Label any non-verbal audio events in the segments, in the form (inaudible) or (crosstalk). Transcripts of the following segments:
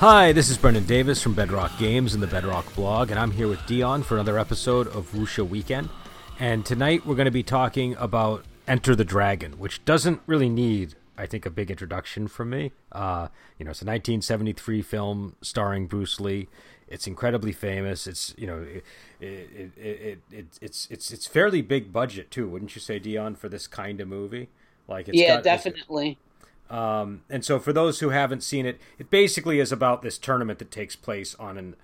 Hi, this is Brendan Davis from Bedrock Games and the Bedrock blog, and I'm here with Dion for another episode of Wuxia Weekend. And tonight we're going to be talking about Enter the Dragon, which doesn't really need, I think, a big introduction from me. Uh, you know, it's a 1973 film starring Bruce Lee. It's incredibly famous. It's you know, it, it, it, it, it's it's it's fairly big budget too, wouldn't you say, Dion, for this kind of movie? Like, it's yeah, got, definitely. Um, and so, for those who haven't seen it, it basically is about this tournament that takes place on an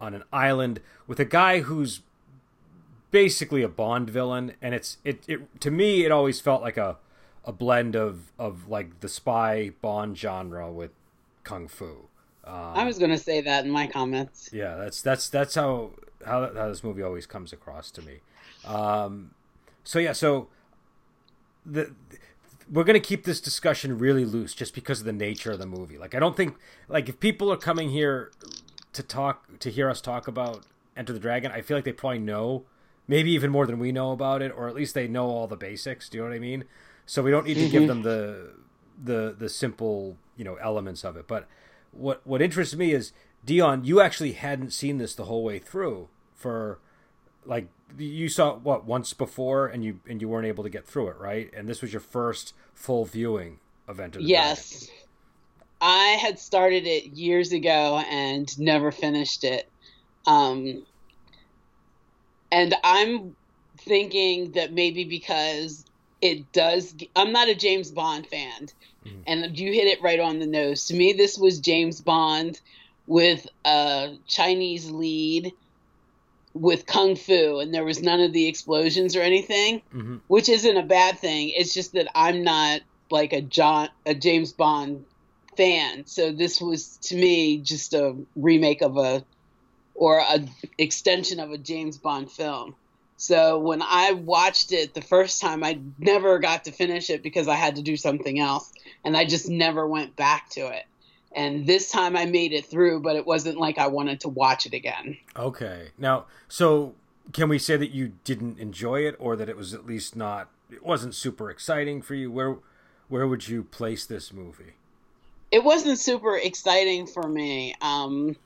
on an island with a guy who's basically a Bond villain, and it's it, it to me it always felt like a a blend of of like the spy Bond genre with kung fu. Um, I was going to say that in my comments. Yeah, that's that's that's how how, how this movie always comes across to me. Um, so yeah, so the we're going to keep this discussion really loose just because of the nature of the movie. Like I don't think like if people are coming here to talk to hear us talk about Enter the Dragon, I feel like they probably know maybe even more than we know about it or at least they know all the basics, do you know what I mean? So we don't need to mm-hmm. give them the the the simple, you know, elements of it. But what what interests me is Dion, you actually hadn't seen this the whole way through for like you saw what once before and you and you weren't able to get through it, right? And this was your first full viewing of Enter the Yes. Dragon. I had started it years ago and never finished it. Um and I'm thinking that maybe because it does I'm not a James Bond fan. Mm-hmm. And you hit it right on the nose. To me this was James Bond with a Chinese lead with kung fu and there was none of the explosions or anything, mm-hmm. which isn't a bad thing. It's just that I'm not like a John a James Bond fan. So this was to me just a remake of a or a extension of a James Bond film. So when I watched it the first time, I never got to finish it because I had to do something else and I just never went back to it and this time I made it through, but it wasn't like I wanted to watch it again. Okay. Now, so can we say that you didn't enjoy it or that it was at least not it wasn't super exciting for you? Where where would you place this movie? It wasn't super exciting for me. Um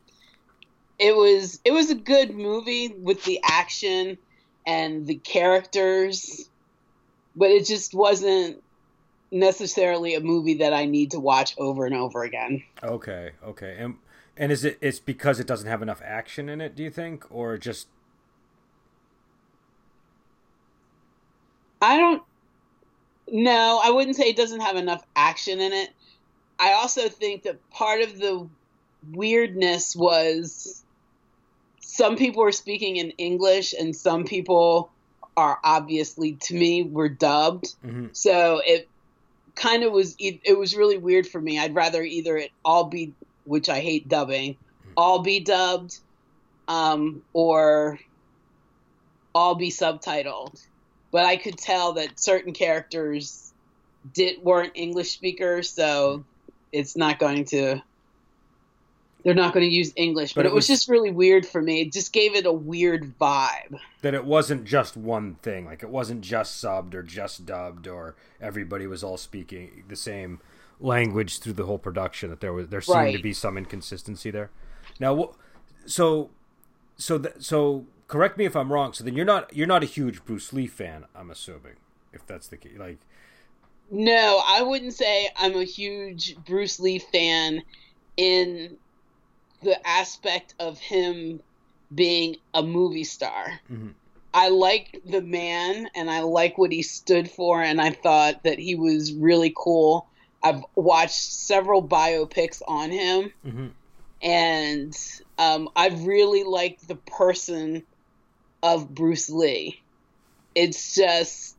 it was it was a good movie with the action and the characters, but it just wasn't necessarily a movie that I need to watch over and over again. Okay, okay. And and is it it's because it doesn't have enough action in it, do you think, or just I don't no, I wouldn't say it doesn't have enough action in it. I also think that part of the weirdness was some people were speaking in English and some people are obviously to me were dubbed. Mm-hmm. So it kind of was it was really weird for me. I'd rather either it all be which I hate dubbing, all be dubbed um, or all be subtitled. But I could tell that certain characters did weren't English speakers, so it's not going to they're not going to use English, but, but it, was, was, just really weird for me. It just gave it a weird vibe. That it wasn't just one thing. Like it wasn't just subbed or just dubbed or everybody was all speaking the same language through the whole production. That there was there seemed right. to be some inconsistency there. Now, so so th- so correct me if I'm wrong. So then you're not you're not a huge Bruce Lee fan. I'm assuming if that's the case. Like, no, I wouldn't say I'm a huge Bruce Lee fan in the aspect of him being a movie star. Mm-hmm. I like the man and I like what he stood for, and I thought that he was really cool. I've watched several biopics on him, mm-hmm. and um, I really liked the person of Bruce Lee. It's just,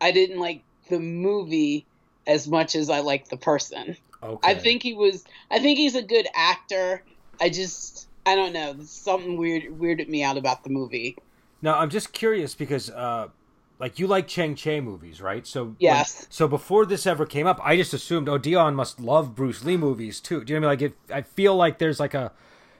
I didn't like the movie as much as I like the person. Okay. I think he was. I think he's a good actor. I just. I don't know. Something weird weirded me out about the movie. Now I'm just curious because, uh, like, you like Chang Cheh movies, right? So yes. When, so before this ever came up, I just assumed, oh, Dion must love Bruce Lee movies too. Do you know what I mean? Like, it, I feel like there's like a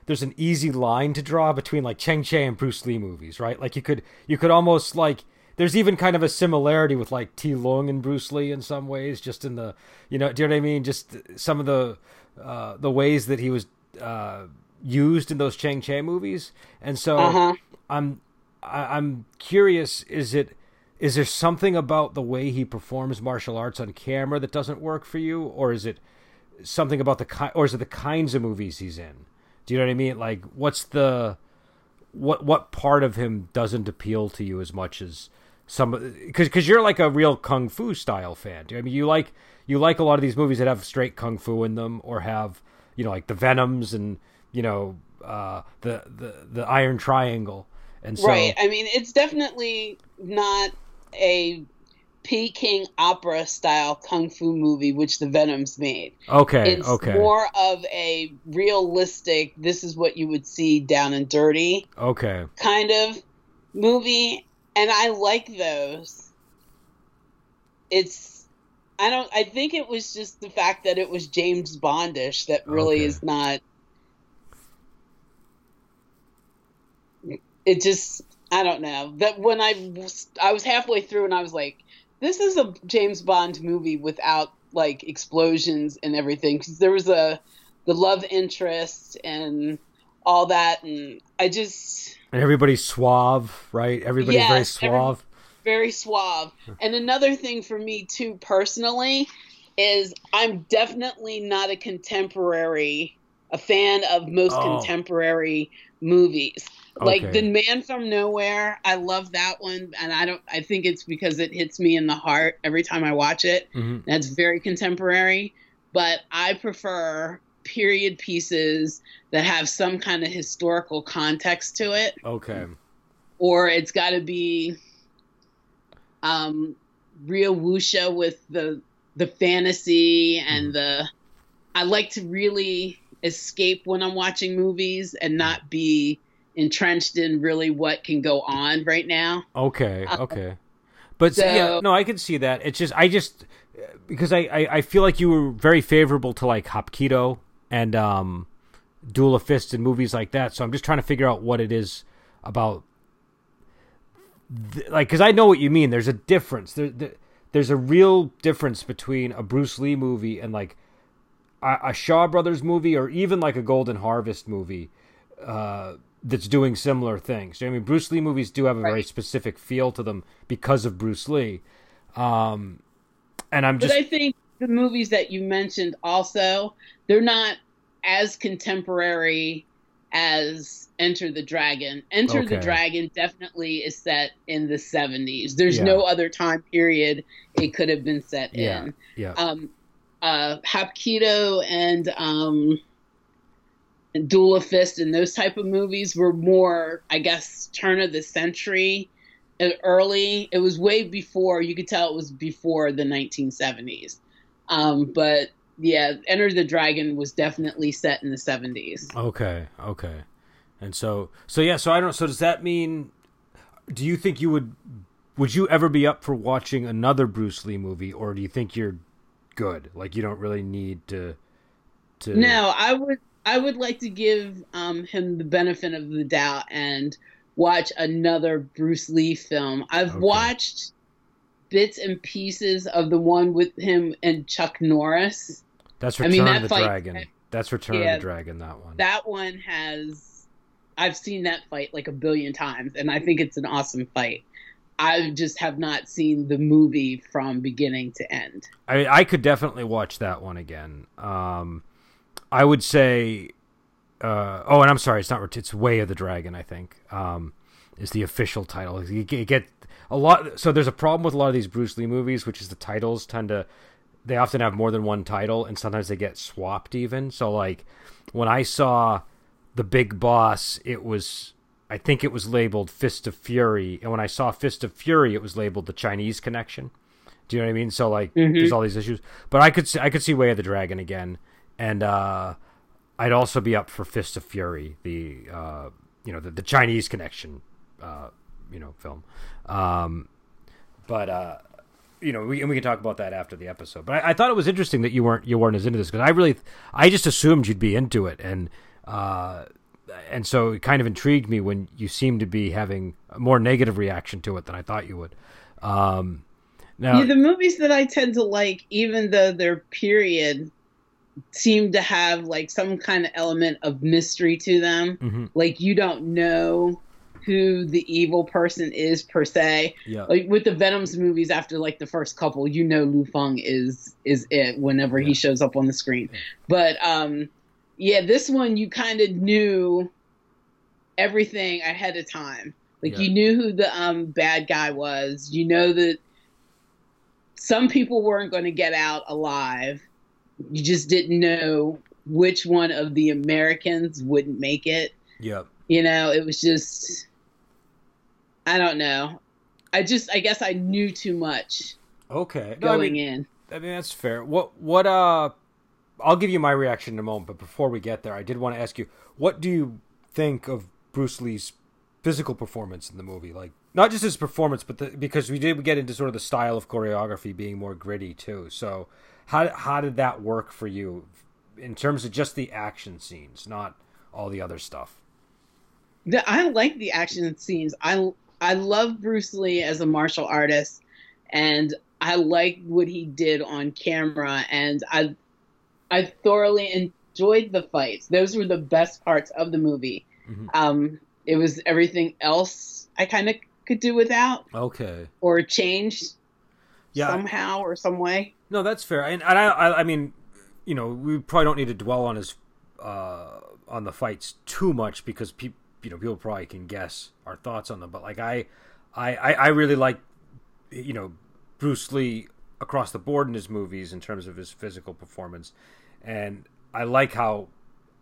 there's an easy line to draw between like Chang Cheh and Bruce Lee movies, right? Like you could you could almost like there's even kind of a similarity with like Ti Lung and Bruce Lee in some ways, just in the you know, do you know what I mean? Just some of the uh, the ways that he was uh, used in those Chang Cheh movies, and so Uh-huh. I'm I, I'm curious. Is it is there something about the way he performs martial arts on camera that doesn't work for you, or is it something about the ki- or is it the kinds of movies he's in? Do you know what I mean? Like, what's the what what part of him doesn't appeal to you as much as some because because you're like a real kung fu style fan. Do I mean you like you like a lot of these movies that have straight kung fu in them or have you know like the Venoms and you know uh, the the the Iron Triangle and so right. I mean, it's definitely not a Peking opera style kung fu movie, which the Venoms made. okay It's okay more of a realistic, this is what you would see down and dirty okay kind of movie. And I like those. It's, I don't, I think it was just the fact that it was James Bondish that really Okay. is not. It just, I don't know. That when I was, I was halfway through and I was like, this is a James Bond movie without like explosions and everything because there was a the love interest and all that and I just and everybody's suave right everybody's very Yes, every- suave very suave. And another thing for me too personally is I'm definitely not a contemporary a fan of most Oh. contemporary movies. Like Okay. The Man from Nowhere, I love that one and I don't I think it's because it hits me in the heart every time I watch it. Mhm. That's very contemporary, but I prefer period pieces that have some kind of historical context to it okay or it's got to be um real wuxia with the the fantasy and the I like to really escape when I'm watching movies and not be entrenched in really what can go on right now. Okay, okay. But so- yeah, no, I can see that. It's just I just because I, I I feel like you were very favorable to like Hapkido and um Duel of Fists and movies like that. So I'm just trying to figure out what it is about th- like cuz I know what you mean. There's a difference. There, there there's a real difference between a Bruce Lee movie and like a, a Shaw Brothers movie or even like a Golden Harvest movie. Uh that's doing similar things. I mean, Bruce Lee movies do have a very specific feel to them because of Bruce Lee. Um, and I'm But just I think the movies that you mentioned also, they're not as contemporary as Enter the Dragon. Enter the Dragon definitely is set in the 70s. There's Yeah. no other time period it could have been set Yeah. in. yeah, Um, uh, Hapkido and um, and of Fist and those type of movies were more, I guess, turn of the century uh, early. It was way before. You could tell it was before the 1970s. Um, but yeah, Enter the Dragon was definitely set in the 70s. okay, okay. And so, so yeah, so I don't. So does that mean? Do you think you would? Would you ever be up for watching another Bruce Lee movie, or do you think you're good? Like you don't really need to. To No, I would I would like to give um, him the benefit of the doubt and watch another Bruce Lee film. I've Okay. watched bits and pieces of the one with him and Chuck Norris. That's I Return mean, of that the fight- Dragon. That's Return Yeah. of the Dragon. That one. That one has I've seen that fight like a billion times and I think it's an awesome fight. I just have not seen the movie from beginning to end. I I could definitely watch that one again. Um, I would say, uh, oh, and I'm sorry, it's not. It's Way of the Dragon. I think um, is the official title. You get a lot. So there's a problem with a lot of these Bruce Lee movies, which is the titles tend to. They often have more than one title, and sometimes they get swapped even. So like when I saw the Big Boss, it was. I think it was labeled Fist of Fury, and when I saw Fist of Fury, it was labeled the Chinese Connection. Do you know what I mean? So like, Mhm. there's all these issues, but I could see, I could see Way of the Dragon again, and uh, I'd also be up for Fist of Fury, the uh, you know the, the Chinese Connection, uh, you know film. Um, but uh, you know, we, and we can talk about that after the episode. But I, I thought it was interesting that you weren't you weren't as into this because I really I just assumed you'd be into it, and uh, and so it kind of intrigued me when you seemed to be having a more negative reaction to it than I thought you would. Um, now, Yeah, the movies that I tend to like, even though they're period, seem to have like some kind of element of mystery to them. Mm-hmm. Like you don't know who the evil person is per se. Yeah. Like with the Venom's movies, after like the first couple, you know Lu Feng is is it whenever Yeah. he shows up on the screen. But um, yeah, this one you kind of knew everything ahead of time. Like Yeah. you knew who the um bad guy was. You know that some people weren't going to get out alive. You just didn't know which one of the Americans wouldn't make it. Yeah. You know, it was just I don't know. I just I guess I knew too much Okay. No, I going mean, in. I mean that's fair. What what uh I'll give you my reaction in a moment, but before we get there, I did want to ask you, what do you think of Bruce Lee's physical performance in the movie? Like not just his performance, but the, because we did get into sort of the style of choreography being more gritty too. So how how did that work for you in terms of just the action scenes, not all the other stuff? The, I like the action scenes. I I love Bruce Lee as a martial artist, and I like what he did on camera, and I I thoroughly enjoyed the fights. Those were the best parts of the movie. Mhm. Um, it was everything else I kind of could do without Okay. or change Yeah. somehow or some way. No, that's fair. And, and I, I, I mean, you know, we probably don't need to dwell on his, uh, on the fights too much because people, you know, people probably can guess our thoughts on them. But like, I, I, I really like, you know, Bruce Lee across the board in his movies in terms of his physical performance, and I like how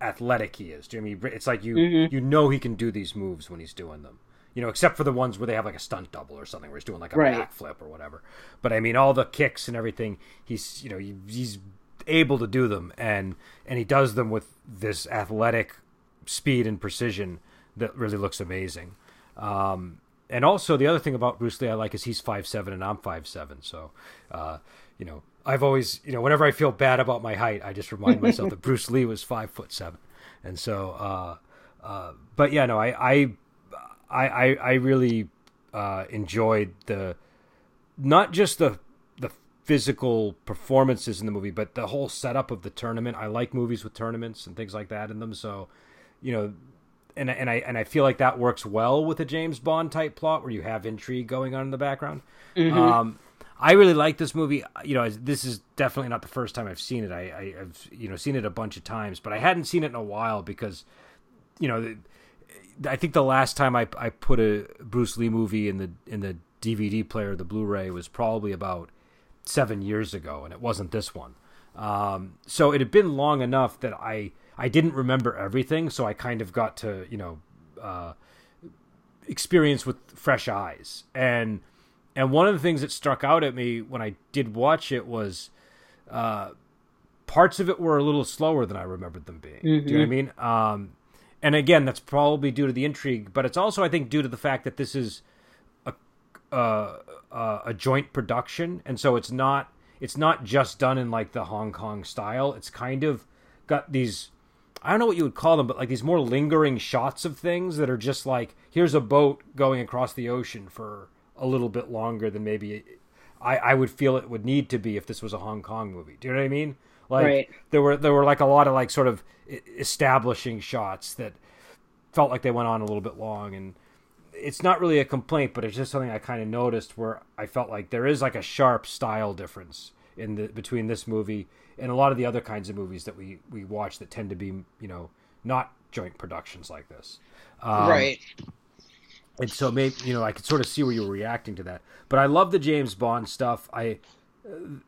athletic he is. Do you know what I mean it's like you Mhm. you know he can do these moves when he's doing them. You know, except for the ones where they have like a stunt double or something, where he's doing like a Right. backflip or whatever. But I mean, all the kicks and everything, he's you know he, he's able to do them, and and he does them with this athletic speed and precision that really looks amazing. Um, and also the other thing about Bruce Lee I like is he's five seven and I'm five seven, so uh, you know I've always you know whenever I feel bad about my height, I just remind (laughs) myself that Bruce Lee was five foot seven, and so. Uh, uh, but yeah, no, I I I I, I really uh, enjoyed the not just the the physical performances in the movie, but the whole setup of the tournament. I like movies with tournaments and things like that in them, so you know and and I and I feel like that works well with a James Bond type plot where you have intrigue going on in the background. Um, I really like this movie. You know, this is definitely not the first time I've seen it. I, I've you know seen it a bunch of times, but I hadn't seen it in a while because you know I think the last time I I put a Bruce Lee movie in the in the DVD player, the Blu-ray, was probably about seven years ago, and it wasn't this one. Um, so it had been long enough that I I didn't remember everything, so I kind of got to you know uh, experience with fresh eyes. And and one of the things that struck out at me when I did watch it was uh, parts of it were a little slower than I remembered them being. Do you know what I mean? Um, and again, that's probably due to the intrigue, but it's also I think due to the fact that this is a uh, uh, a joint production, and so it's not it's not just done in like the Hong Kong style. It's kind of got these I don't know what you would call them, but like these more lingering shots of things that are just like here's a boat going across the ocean for a little bit longer than maybe I, I would feel it would need to be if this was a Hong Kong movie. Do you know what I mean? Like Right. there were there were like a lot of like sort of establishing shots that felt like they went on a little bit long and it's not really a complaint, but it's just something I kind of noticed where I felt like there is like a sharp style difference in the between this movie and a lot of the other kinds of movies that we we watch that tend to be you know not joint productions like this. Um, right. and so maybe you know I could sort of see where you were reacting to that. But I love the James Bond stuff. I uh,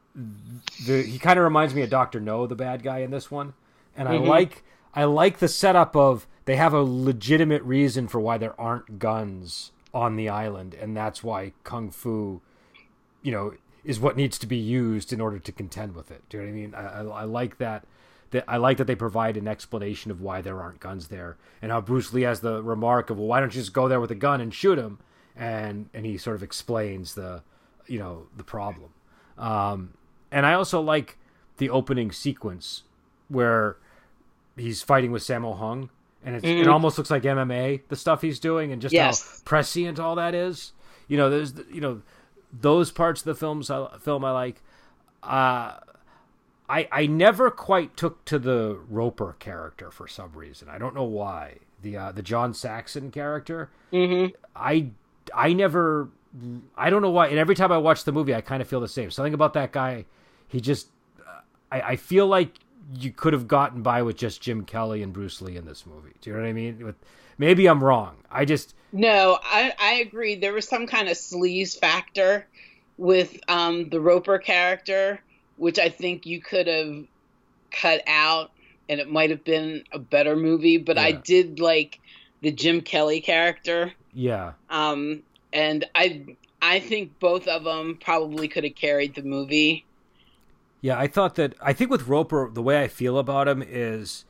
the he kind of reminds me of Doctor No, the bad guy in this one, and I like I like the setup of they have a legitimate reason for why there aren't guns on the island, and that's why kung fu, you know, is what needs to be used in order to contend with it. Do you know what I mean? I, I, I like that. That I like that they provide an explanation of why there aren't guns there, and how Bruce Lee has the remark of, "Well, why don't you just go there with a gun and shoot him?" And and he sort of explains the, you know, the problem. Um, and I also like the opening sequence where he's fighting with Sammo Hung, and it's, it almost looks like MMA the stuff he's doing, and just Yes. how prescient all that is. You know, there's you know those parts of the films I, film I like. Uh, I I never quite took to the Roper character for some reason. I don't know why. The uh, the John Saxon character. Mm-hmm. I I never I don't know why. And every time I watch the movie, I kind of feel the same. Something about that guy. He just I, I feel like you could have gotten by with just Jim Kelly and Bruce Lee in this movie. Do you know what I mean? With, maybe I'm wrong. I just no. I I agree. There was some kind of sleaze factor with um, the Roper character, which I think you could have cut out, and it might have been a better movie. But yeah. I did like the Jim Kelly character. Yeah. Um, and I I think both of them probably could have carried the movie. Yeah, I thought that. I think with Roper, the way I feel about him is,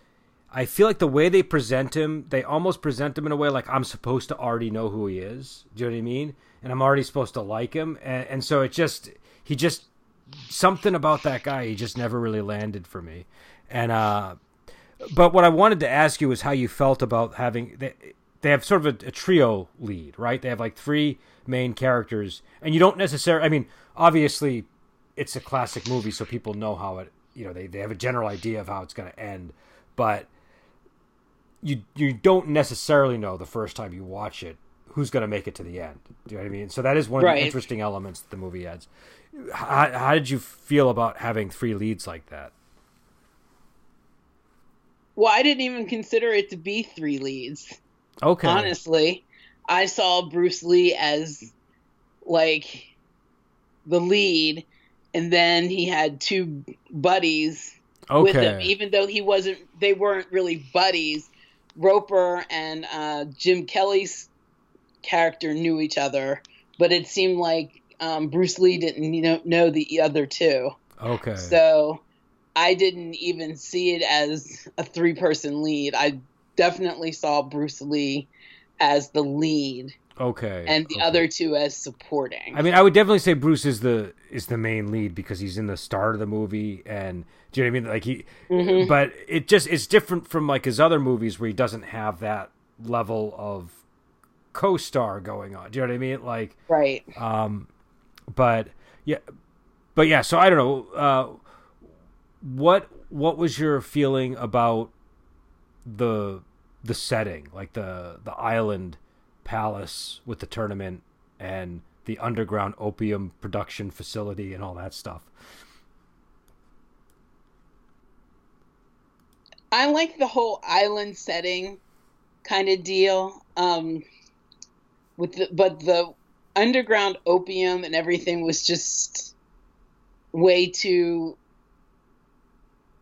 I feel like the way they present him, they almost present him in a way like I'm supposed to already know who he is. Do you know what I mean? And I'm already supposed to like him, and, and so it just he just something about that guy he just never really landed for me. And uh, but what I wanted to ask you is how you felt about having they, they have sort of a, a trio lead, right? They have like three main characters, and you don't necessarily. I mean, obviously it's a classic movie, so people know how it. You know, they, they have a general idea of how it's going to end, but you you don't necessarily know the first time you watch it who's going to make it to the end. Do you know what I mean? So that is one of right. the interesting elements that the movie adds. How, how did you feel about having three leads like that? Well, I didn't even consider it to be three leads. Okay. Honestly, I saw Bruce Lee as like the lead and then he had two buddies okay. with him, even though he wasn't. They weren't really buddies. Roper and uh, Jim Kelly's character knew each other, but it seemed like um, Bruce Lee didn't you know, know the other two. Okay. So I didn't even see it as a three person lead. I definitely saw Bruce Lee as the lead. Okay. And the okay. other two as supporting. I mean, I would definitely say Bruce is the is the main lead because he's in the start of the movie and do you know what I mean? Like he mm-hmm. but it just it's different from like his other movies where he doesn't have that level of co-star going on. Do you know what I mean? Like Right. Um but yeah but yeah, so I don't know uh what what was your feeling about the the setting, like the the island palace with the tournament and the underground opium production facility and all that stuff. I like the whole island setting kind of deal. Um, with the, but the underground opium and everything was just way too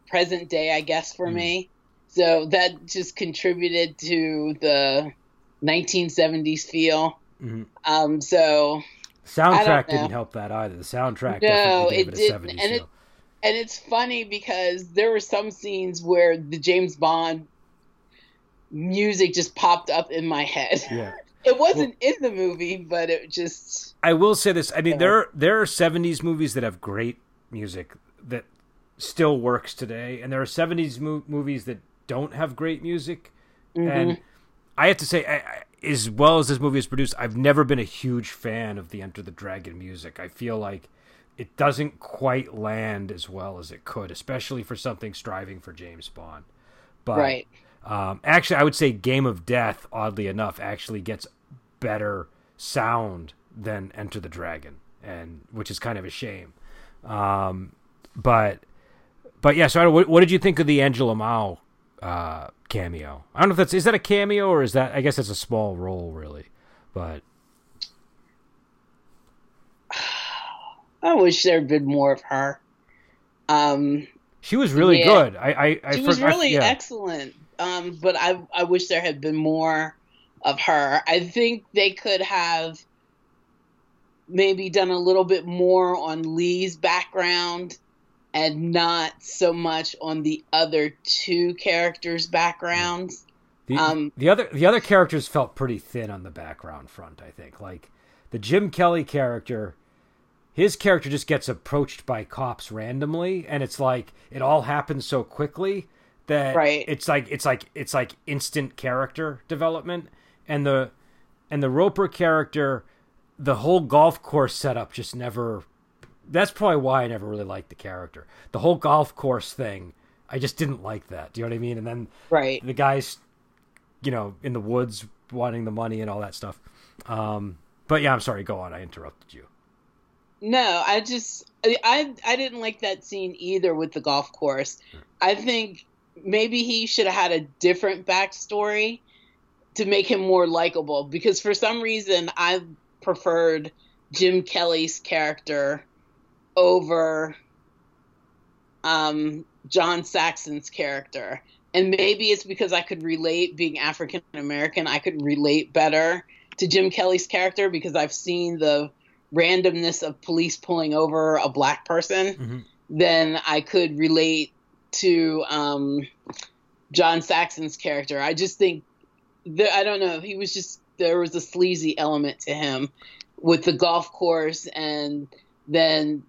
present day, I guess, for mm. me. So that just contributed to the 1970s feel. Mm-hmm. Um, so soundtrack didn't help that either. The soundtrack no, it, it didn't, and it and it's funny because there were some scenes where the James Bond music just popped up in my head. Yeah. (laughs) It wasn't well, in the movie, but it just. I will say this. I mean, there are, there are '70s movies that have great music that still works today, and there are '70s mo- movies that don't have great music. Mm-hmm. And I have to say, I, I, as well as this movie is produced, I've never been a huge fan of the Enter the Dragon music. I feel like it doesn't quite land as well as it could, especially for something striving for James Bond. But right. um, actually, I would say Game of Death, oddly enough, actually gets better sound than Enter the Dragon, and which is kind of a shame. Um, but but yeah, so what, what did you think of the Angela Mao uh, cameo. I don't know if that's is that a cameo or is that I guess it's a small role really, but (sighs) I wish there'd been more of her. Um, she was really yeah. good. I, I, I she was really yeah. excellent. Um, but I, I wish there had been more of her. I think they could have maybe done a little bit more on Lee's background and not so much on the other two characters' backgrounds. The, um, the other the other characters felt pretty thin on the background front. I think like the Jim Kelly character, his character just gets approached by cops randomly, and it's like it all happens so quickly that right. it's like it's like it's like instant character development, and the and the Roper character, the whole golf course setup just never that's probably why I never really liked the character. The whole golf course thing, I just didn't like that. Do you know what I mean? And then right, the guys, you know, in the woods wanting the money and all that stuff. Um, but yeah, I'm sorry. Go on. I interrupted you. No, I just I I didn't like that scene either with the golf course. I think maybe he should have had a different backstory to make him more likable because for some reason I preferred Jim Kelly's character over um, John Saxon's character. And maybe it's because I could relate, being African American, I could relate better to Jim Kelly's character because I've seen the randomness of police pulling over a black person mm-hmm. than I could relate to um, John Saxon's character. I just think that I don't know. He was just there was a sleazy element to him with the golf course and then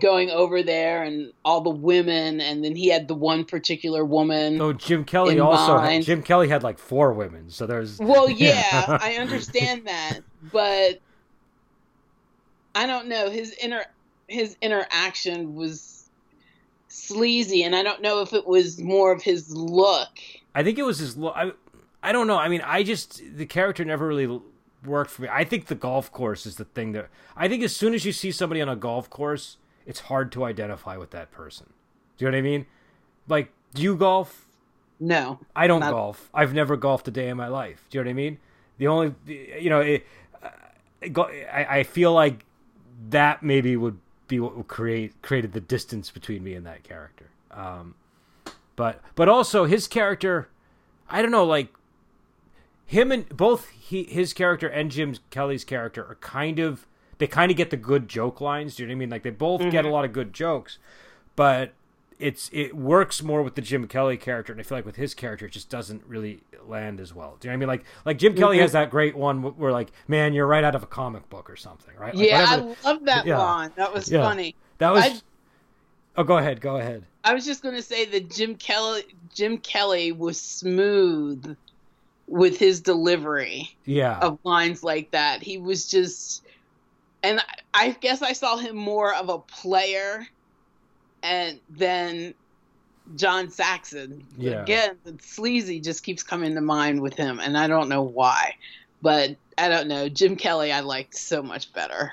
going over there and all the women and then he had the one particular woman oh jim kelly also had, jim kelly had like four women so there's (laughs) well (laughs) yeah. i understand that but i don't know his inner his interaction was sleazy and i don't know if it was more of his look. I think it was his look I, I don't know i mean i just the character never really worked for me. I think the golf course is the thing that i think as soon as you see somebody on a golf course it's hard to identify with that person. Do you know what I mean? Like, do you golf? No, I don't not... golf. I've never golfed a day in my life. Do you know what I mean? The only, you know, it, uh, I, I feel like that maybe would be what would create created the distance between me and that character. Um, but but also his character, I don't know, like him and both he his character and Jim Kelly's character are kind of they kind of get the good joke lines. Do you know what I mean? Like they both mm-hmm. get a lot of good jokes, but it's it works more with the Jim Kelly character, and I feel like with his character, it just doesn't really land as well. Do you know what I mean? Like like Jim Kelly mm-hmm. has that great one where like, man, you're right out of a comic book or something, right? Like, yeah, whatever. I love that yeah. line. That was yeah. funny. That was. I, oh, go ahead. Go ahead. I was just going to say that Jim Kelly Jim Kelly was smooth with his delivery. Yeah. Of lines like that, he was just and I guess I saw him more of a player and then John Saxon. Yeah. Again, sleazy just keeps coming to mind with him, and I don't know why. But I don't know. Jim Kelly, I liked so much better.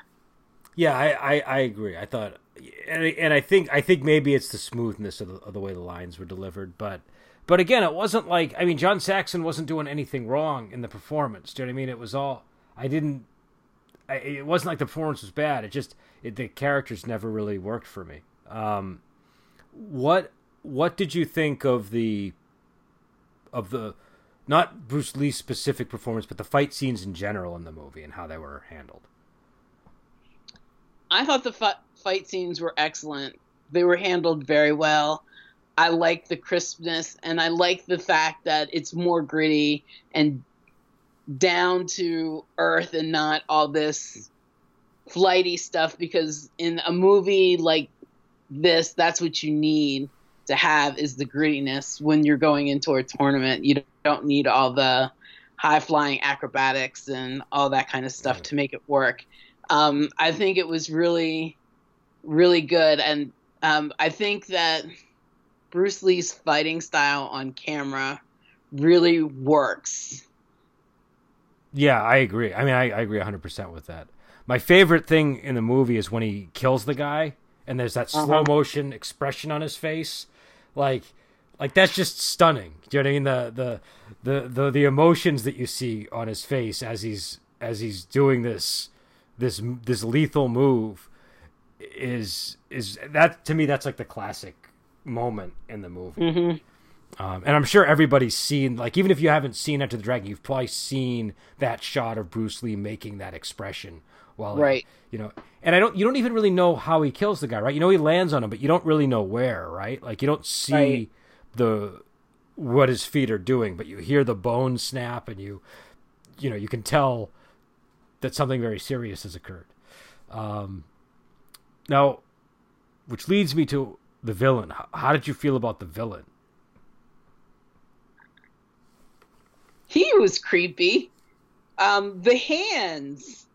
Yeah, I, I, I agree. I thought, and, and I think I think maybe it's the smoothness of the, of the way the lines were delivered, but but again, it wasn't like I mean, John Saxon wasn't doing anything wrong in the performance. Do you know what I mean? It was all I didn't it wasn't like the performance was bad. It just it, the characters never really worked for me. Um, what what did you think of the of the not Bruce Lee's specific performance, but the fight scenes in general in the movie and how they were handled? I thought the fight scenes were excellent. They were handled very well. I like the crispness and I like the fact that it's more gritty and down to earth and not all this flighty stuff because in a movie like this that's what you need to have is the grittiness when you're going into a tournament. You don't need all the high flying acrobatics and all that kind of stuff to make it work. Um, i think it was really really good. And um, i think that bruce lee's fighting style on camera really works yeah, I agree. I mean, I, I agree 100% with that. My favorite thing in the movie is when he kills the guy and there's that slow uh-huh. motion expression on his face. Like, like that's just stunning. Do you know what I mean? The, the, the, the, the emotions that you see on his face as he's, as he's doing this, this, this lethal move is, is that to me, that's like the classic moment in the movie. Mm-hmm. Um, and I'm sure everybody's seen, like, even if you haven't seen Enter the Dragon, you've probably seen that shot of Bruce Lee making that expression while, right? you know, and I don't, you don't even really know how he kills the guy, right? You know, he lands on him, but you don't really know where, right? Like, you don't see right. the what his feet are doing, but you hear the bone snap, and you, you know, you can tell that something very serious has occurred. Um, now, which leads me to the villain. How did you feel about the villain? He was creepy. Um, the hands.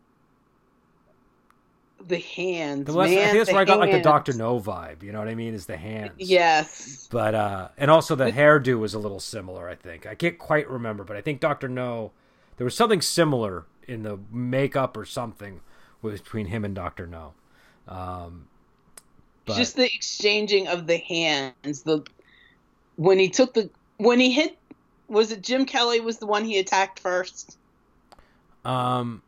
the hands. The less, man, I think that's where I got like the. Doctor No vibe. You know what I mean? Is the hands? Yes. But uh, and also the hairdo was a little similar. I think I can't quite remember, but I think Doctor No, there was something similar in the makeup or something between him and Doctor No. Um, but Just the exchanging of the hands. The when he took the when he hit was it Jim Kelly was the one he attacked first? um,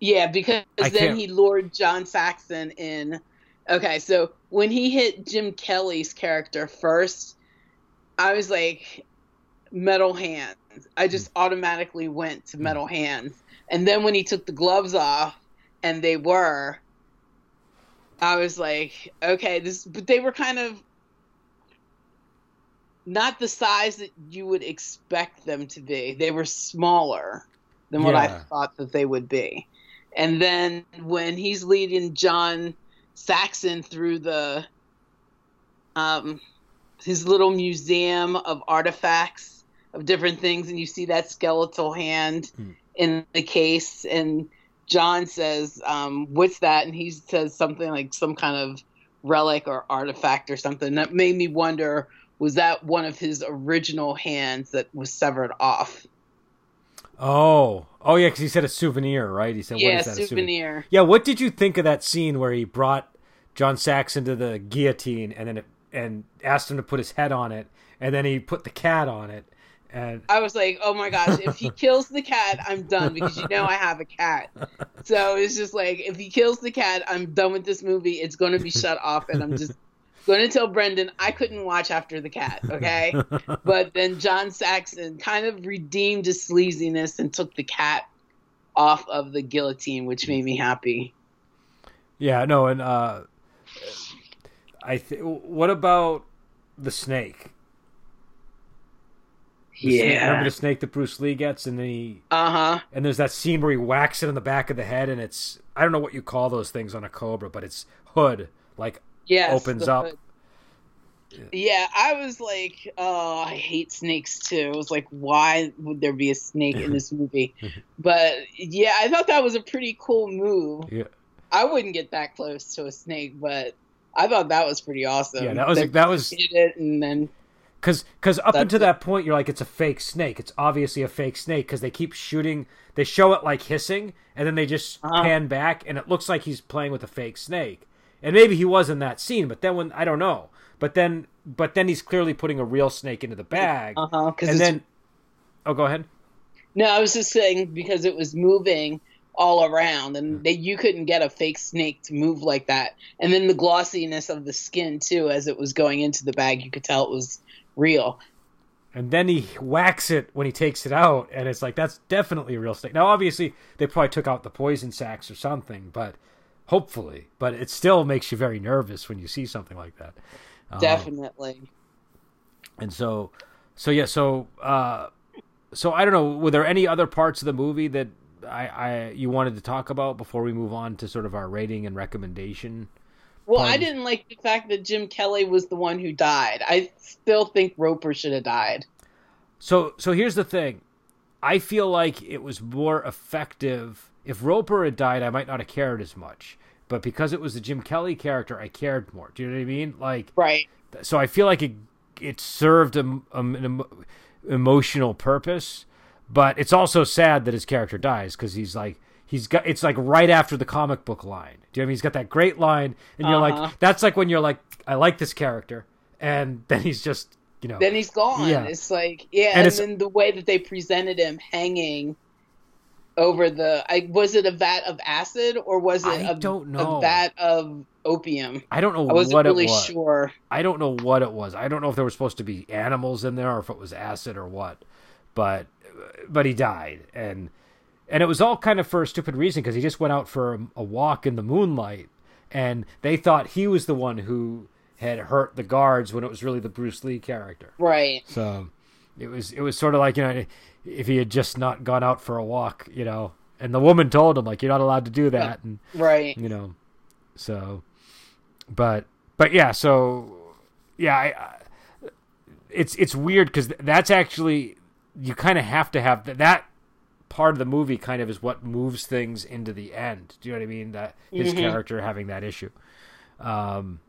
Yeah, because I then can't- he lured John Saxon in. Okay, so when he hit Jim Kelly's character first, I was like, metal hands. I just Hmm. automatically went to metal hands. And then when he took the gloves off and they were, I was like, okay, this, but they were kind of not the size that you would expect them to be. They were smaller than what I thought that they would be. And then when he's leading John Saxon through the um his little museum of artifacts of different things and you see that skeletal hand Hmm. in the case and John says, um, what's that? And he says something like some kind of relic or artifact or something. That made me wonder was that one of his original hands that was severed off? oh, oh yeah, because he said a souvenir, right? He said, yeah, "What is that?" a souvenir. Yeah, what did you think of that scene where he brought John Saxon to the guillotine and then it, and asked him to put his head on it, and then he put the cat on it, and I was like, oh my gosh, if he kills the cat, I'm done because you know I have a cat. So it's just like, if he kills the cat, I'm done with this movie. It's going to be shut off, and I'm just going to tell Brendan I couldn't watch after the cat, okay? (laughs) But then John Saxon kind of redeemed his sleaziness and took the cat off of the guillotine, which made me happy. yeah, no, and uh, I th- what about the snake? The snake- remember the snake that Bruce Lee gets, and then he Uh huh. and there's that scene where he whacks it in the back of the head, and it's I don't know what you call those things on a cobra, but it's hood like Yes. Opens up. hood. Yeah, I was like, oh, I hate snakes too. I was like, why would there be a snake in this movie? (laughs) But yeah, I thought that was a pretty cool move. yeah, I wouldn't get that close to a snake, but I thought that was pretty awesome. yeah that was They that was it and then Because because up until that point, you're like, it's a fake snake. It's obviously a fake snake because they keep shooting. They show it like hissing, and then they just Uh-huh. pan back, and it looks like he's playing with a fake snake. And maybe he was in that scene, but then when I don't know. But then but then he's clearly putting a real snake into the bag, uh huh. Because and then oh, go ahead. no, I was just saying because it was moving all around, and they, you couldn't get a fake snake to move like that. And then the glossiness of the skin too, as it was going into the bag, you could tell it was real. And then he whacks it when he takes it out, and it's like that's definitely a real snake. Now, obviously, they probably took out the poison sacs or something, but hopefully, but it still makes you very nervous when you see something like that. Um, Definitely. And so, so yeah, so uh, so I don't know. Were there any other parts of the movie that I, I you wanted to talk about before we move on to sort of our rating and recommendation? Well, I didn't like the fact that Jim Kelly was the one who died. I still think Roper should have died. So so here's the thing. I feel like it was more effective if Roper had died. I might not have cared as much, but because it was the Jim Kelly character, I cared more. Do you know what I mean? Like, Right. so I feel like it it served a, a- an emo- emotional purpose, but it's also sad that his character dies because he's like he's got it's like right after the comic book line. Do you know what I mean? He's got that great line, and you're Uh-huh. like, that's like when you're like, I like this character, and then he's just you know Then he's gone. Yeah. It's like yeah, And and, it's- then the way that they presented him hanging over the I was it a vat of acid or was it I a, don't know. a vat of opium? I don't know I wasn't what really it was. sure. I don't know what it was. I don't know if there were supposed to be animals in there or if it was acid or what. But but he died and and it was all kind of for a stupid reason because he just went out for a, a walk in the moonlight and they thought he was the one who had hurt the guards when it was really the Bruce Lee character. Right. So it was it was sort of like you know if he had just not gone out for a walk, you know, and the woman told him like you're not allowed to do that and Right. you know so but but yeah so yeah I, I it's it's weird because that's actually you kind of have to have that that part of the movie kind of is what moves things into the end. Do you know what I mean? That his Mhm. character having that issue. Um.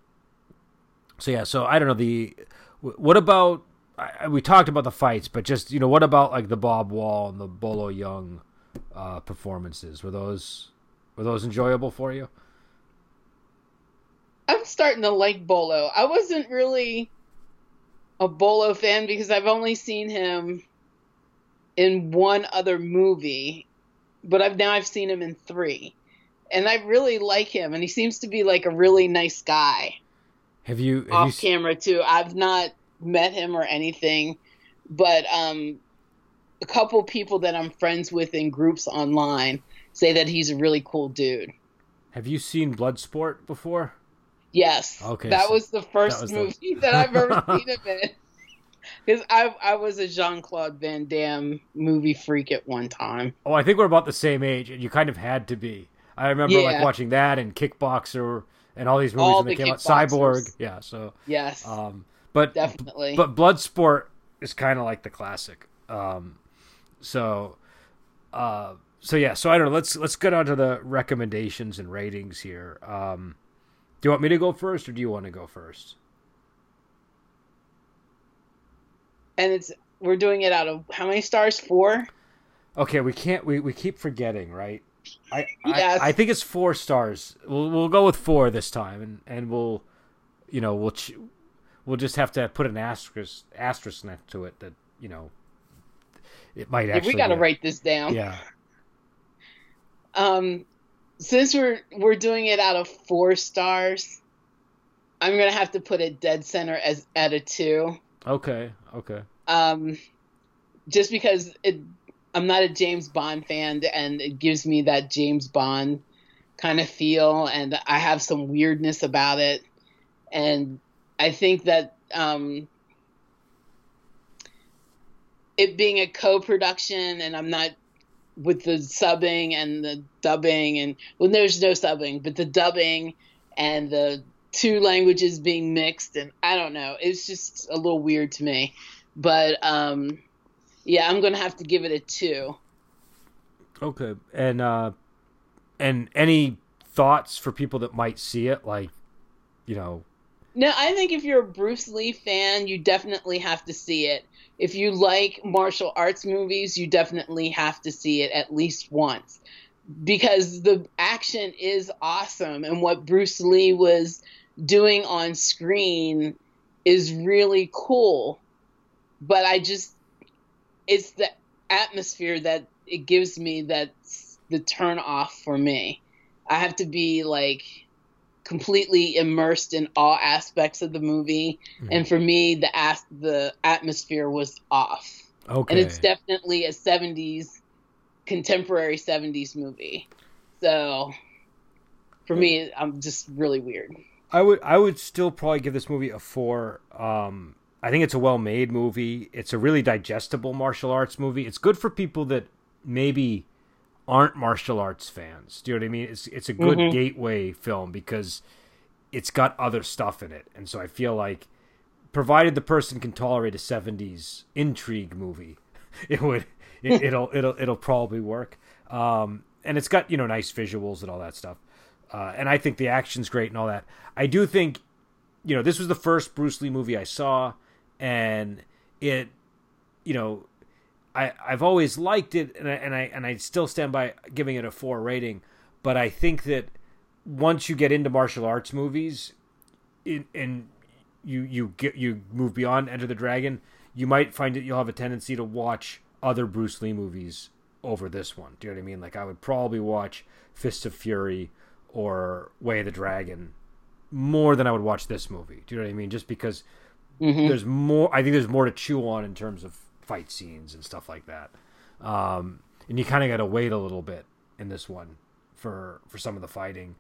So yeah, so I don't know the. What about? I, we talked about the fights, but just you know, what about like the Bob Wall and the Bolo Yeung uh, performances? Were those were those enjoyable for you? I'm starting to like Bolo. I wasn't really a Bolo fan because I've only seen him in one other movie, but I've now I've seen him in three, and I really like him, and he seems to be like a really nice guy Have you? Have off s- camera too. I've not met him or anything, but um, a couple people that I'm friends with in groups online say that he's a really cool dude. have you seen Bloodsport before? Yes. Okay, That so was the first was the- movie that I've ever (laughs) seen him in. Because I I was a Jean Claude Van Damme movie freak at one time. Oh, I think we're about the same age, and you kind of had to be. I remember like watching that and Kickboxer and all these movies All when they the came out. Cyborg, yeah. So, Yes, um, but definitely. but Bloodsport is kind of like the classic. Um, so, uh, so yeah. So I don't know. Let's let's get on to the recommendations and ratings here. Um, do you want me to go first, or do you want to go first? and it's we're doing it out of how many stars? Four. Okay, we can't. We, we keep forgetting, right? I, Yes. I I think it's four stars. We'll we'll go with four this time, and and we'll, you know, we'll ch- we'll just have to put an asterisk asterisk next to it that you know, it might Yeah, actually. we got to write this down. Yeah. Um, since we're we're doing it out of four stars, I'm gonna have to put it dead center as at a two. Okay. Okay. um, just because it, I'm not a James Bond fan, and it gives me that James Bond kind of feel, and I have some weirdness about it, and I think that um, it being a co-production, and I'm not with the subbing and the dubbing, and well, there's no subbing, but the dubbing and the two languages being mixed, and I don't know, it's just a little weird to me. But um yeah i'm gonna have to give it a two. Okay. And uh, and any thoughts for people that might see it, like, you know, no i think if you're a bruce lee fan you definitely have to see it. If you like martial arts movies you definitely have to see it at least once. Because the action is awesome and what bruce lee was doing on screen is really cool. But i just it's the atmosphere that it gives me that's the turn off for me i have to be like completely immersed in all aspects of the movie Mhm. and for me the as- the atmosphere was off okay. and it's definitely a 70s contemporary 70s movie so for me i'm just really weird I would I would still probably give this movie a four. Um, I think it's a well made movie. It's a really digestible martial arts movie. It's good for people that maybe aren't martial arts fans. Do you know what I mean? It's it's a good Mhm. gateway film because it's got other stuff in it, and so I feel like provided the person can tolerate a '70s intrigue movie, (laughs) it would it, it'll it'll it'll probably work. Um, and it's got you know nice visuals and all that stuff. Uh, and I think the action's great and all that. I do think, you know, this was the first Bruce Lee movie I saw, and it, you know, I I've always liked it, and I and I and I still stand by giving it a four rating. But I think that once you get into martial arts movies, in, and you you get you move beyond Enter the Dragon, you might find that you'll have a tendency to watch other Bruce Lee movies over this one. Do you know what I mean? Like I would probably watch Fist of Fury or Way of the Dragon more than I would watch this movie. Do you know what I mean? Just because Mhm. there's more. I think there's more to chew on in terms of fight scenes and stuff like that. Um, and you kind of got to wait a little bit in this one for for some of the fighting,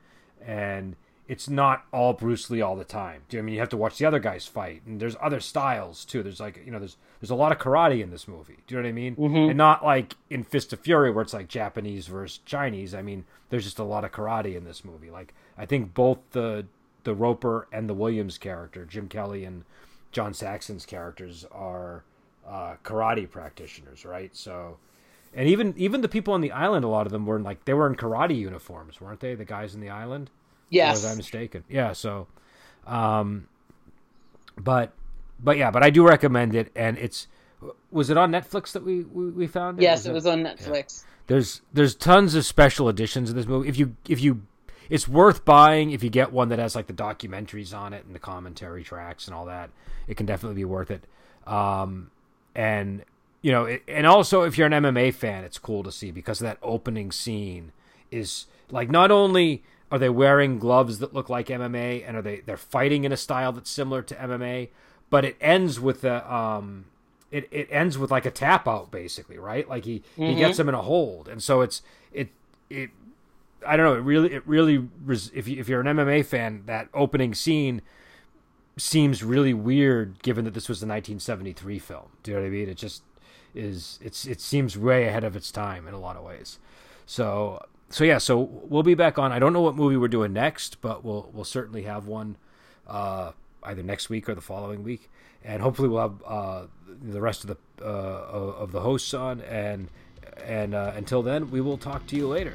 and it's not all Bruce Lee all the time. Do you know what I mean? You have to watch the other guys fight, and there's other styles too. There's like you know, there's there's a lot of karate in this movie. Do you know what I mean? Mhm. And not like in Fist of Fury where it's like Japanese versus Chinese. I mean, there's just a lot of karate in this movie. Like I think both the the Roper and the Williams character, Jim Kelly and John Saxon's characters are uh, karate practitioners, right? So and even even the people on the island, a lot of them were in, like they were in karate uniforms, weren't they? The guys in the island. Yes. Or was I mistaken? Yeah. So, um, but but yeah, but I do recommend it, and it's was it on Netflix that we we, we found it? Yes, it, it was on Netflix. Yeah. There's there's tons of special editions of this movie. If you if you it's worth buying if you get one that has like the documentaries on it and the commentary tracks and all that. It can definitely be worth it. Um, and you know, it, and also if you're an MMA fan, it's cool to see because that opening scene is like not only are they wearing gloves that look like MMA and are they they're fighting in a style that's similar to MMA, but it ends with the um it, it ends with like a tap out basically, right? Like he mm-hmm. he gets him in a hold, and so it's it it I don't know. It really it really if you, if you're an MMA fan, that opening scene seems really weird given that this was the 1973 film. Do you know what I mean? It just is it's it seems way ahead of its time in a lot of ways. So so yeah, so we'll be back on. I don't know what movie we're doing next, but we'll we'll certainly have one uh, either next week or the following week, and hopefully we'll have uh, the rest of the uh, of the hosts on. And and uh, until then, we will talk to you later.